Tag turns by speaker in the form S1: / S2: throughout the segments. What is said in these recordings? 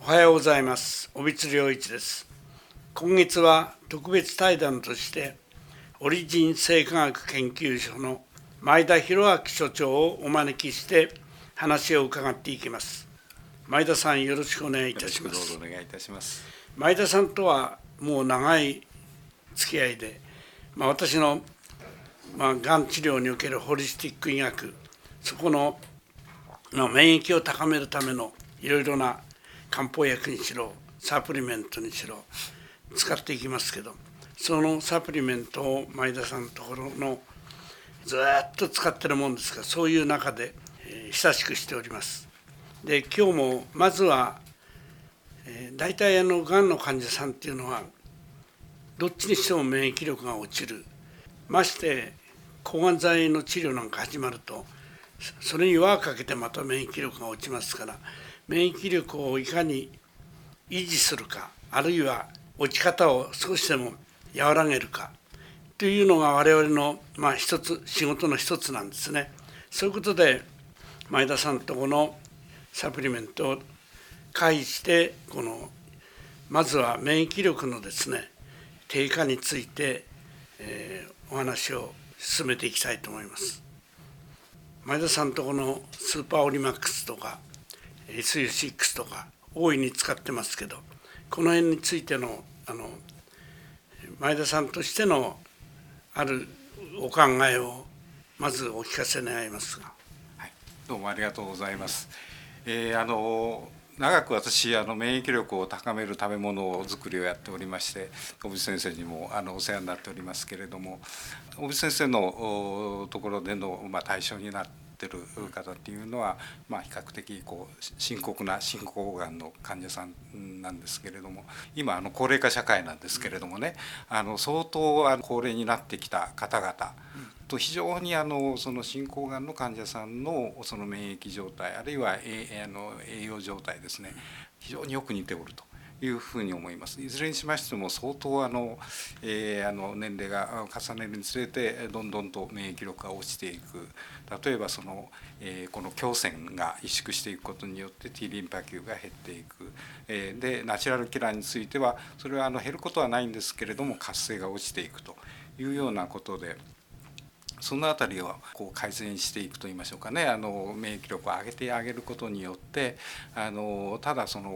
S1: おはようございます。尾光良一です。今月は特別対談としてオリジン生化学研究所の前田博明所長をお招きして話を伺っていきます。前田さんよろしくお願いいたします。
S2: お願いいたします。
S1: 前田さんとはもう長い付き合いで、まあ、私のまあ、がん治療におけるホリスティック医学そこの、まあ、免疫を高めるためのいろいろな漢方薬にしろサプリメントにしろ使っていきますけどそのサプリメントを前田さんのところのずっと使ってるもんですからそういう中で、えー、親しくしております。で今日もまずは、えー、大体あのがんの患者さんっていうのはどっちにしても免疫力が落ちるまして抗がん剤の治療なんか始まるとそれに輪をかけてまた免疫力が落ちますから免疫力をいかに維持するかあるいは落ち方を少しでも和らげるかというのが我々のまあ一つ仕事の一つなんですね。そういうことで前田さんとこのサプリメントを介してこのまずは免疫力のですね低下について、えー、お話を進めていきたいと思います。前田さんとこのスーパーオリマックスとか SU6 とか大いに使ってますけどこの辺についてのあの前田さんとしてのあるお考えをまずお聞かせ願いますが。
S2: はい、どうもありがとうございます。えー、あの長く私あの免疫力を高める食べ物作りをやっておりまして小渕先生にもあのお世話になっておりますけれども小渕先生のところでの、まあ、対象になってる方っていうのは、まあ、比較的こう深刻な進行がんの患者さんなんですけれども今あの高齢化社会なんですけれどもねあの相当高齢になってきた方々と非常にあのその進行がんの患者さんのその免疫状態あるいは栄あの栄養状態ですね非常によく似ておると。いうふうに思います。いずれにしましても相当あの、えー、あの年齢が重ねるにつれてどんどんと免疫力が落ちていく例えばその、えー、この胸腺が萎縮していくことによって T リンパ球が減っていく、えー、でナチュラルキラーについてはそれはあの減ることはないんですけれども活性が落ちていくというようなことで。その辺りをこう改善していくといいましょうかね。あの免疫力を上げてあげることによってあのただその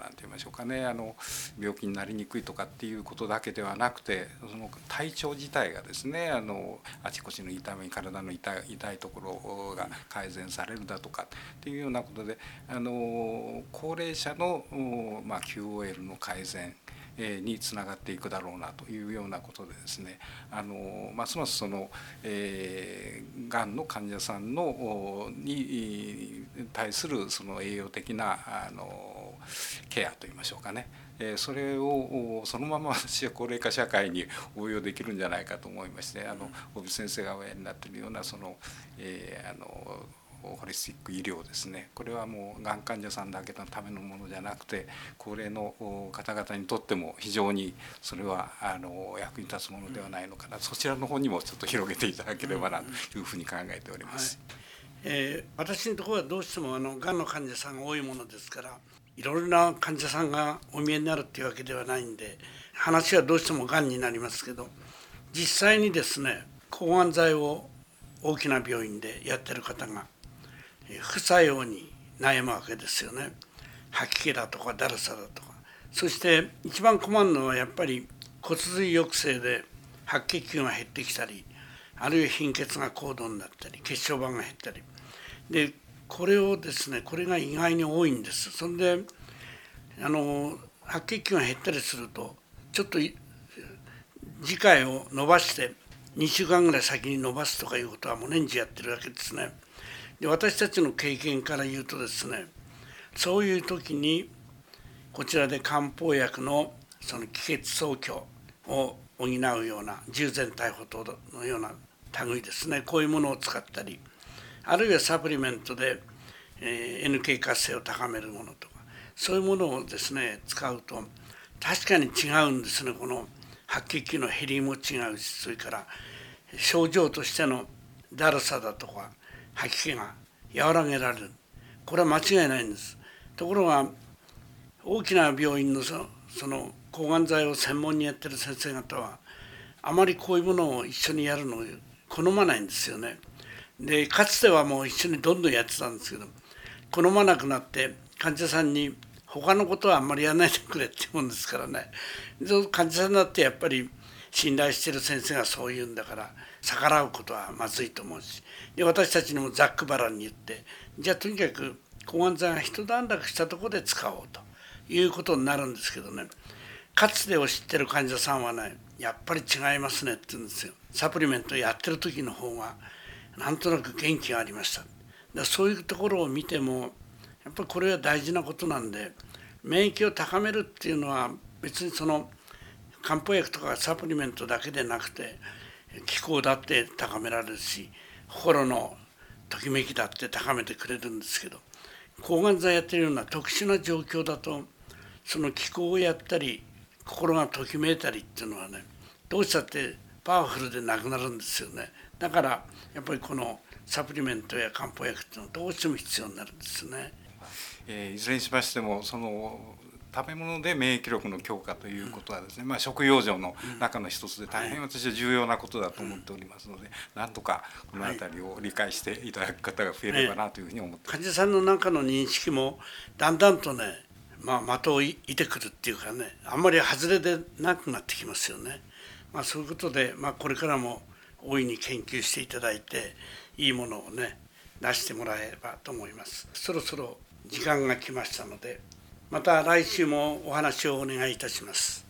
S2: 何て言いましょうかね。あの病気になりにくいとかっていうことだけではなくてその体調自体がですねあのあちこちの痛み体の痛い痛いところが改善されるだとかっていうようなことであの高齢者の、まあ、QOL の改善につながっていくだろうなというようなことでですね。あのますますその、えー、がんの患者さんのに対するその栄養的なあのケアといいましょうかね。それをそのまま私は高齢化社会に応用できるんじゃないかと思いましてあの小渕先生がおやりになっているようなその、えー、あのホリスティック医療ですね。これはもうがん患者さんだけのためのものじゃなくて高齢の方々にとっても非常にそれはあの役に立つものではないのかな、そちらの方にもちょっと広げていただければなというふうに考えております。はい、
S1: えー、私のところはどうしてもあのがんの患者さんが多いものですからいろいろな患者さんがお見えになるっていうわけではないんで話はどうしてもがんになりますけど実際にですね抗がん剤を大きな病院でやってる方が副作用に悩むわけですよね。吐き気だとかだるさだとか。そして一番困るのはやっぱり骨髄抑制で白血球が減ってきたりあるいは貧血が高度になったり血小板が減ったり。でこれをですねこれが意外に多いんです。そんであの白血球が減ったりするとちょっと次回を伸ばして2週間ぐらい先に伸ばすとかいうことはもう年中やってるわけですね。で私たちの経験から言うとですねそういう時にこちらで漢方薬のその気血総強を補うような従前大補等のような類ですね。こういうものを使ったりあるいはサプリメントで、えー、NK 活性を高めるものとかそういうものをですね使うと確かに違うんですね。この白血球の減りも違うしそれから症状としてのだるさだとか吐き気が和らげられる。これは間違いないんです。ところが大きな病院のその抗がん剤を専門にやってる先生方はあまりこういうものを一緒にやるのを好まないんですよね。でかつてはもう一緒にどんどんやってたんですけど好まなくなって患者さんに他のことはあんまりやらないでくれってもんですからね。患者さんだってやっぱり信頼してる先生がそう言うんだから逆らうことはまずいと思うし。で私たちにもざっくばらんに言ってじゃあとにかく抗がん剤が一段落したとこで使おうと。いうことになるんですけどね。かつてを知ってる患者さんはねやっぱり違いますねって言うんですよ。サプリメントやってる時の方がなんとなく元気がありました。だそういうところを見てもやっぱりこれは大事なことなんで免疫を高めるっていうのは別にその漢方薬とかサプリメントだけでなくて気候だって高められるし心のときめきだって高めてくれるんですけど抗がん剤やってるような特殊な状況だとその気候をやったり心がときめいたりっていうのはねどうしたってパワフルでなくなるんですよねだからやっぱりこのサプリメントや漢方薬っていうのはどうしても必要になるんですね。
S2: えー、いずれにしましてもその食べ物で免疫力の強化ということはですね、まあ、食用上の中の一つで大変私は重要なことだと思っておりますので、なんとかこの辺りを理解していただく方が増えればなというふうに思って、
S1: 患者さんの中の認識もだんだんとね、まあ、的をいてくるっていうかねあんまり外れでなくなってきますよね。まあ、そういうことで、まあ、これからも大いに研究していただいていいものをね出してもらえればと思います。そろそろ時間が来ましたのでまた来週もお話をお願いいたします。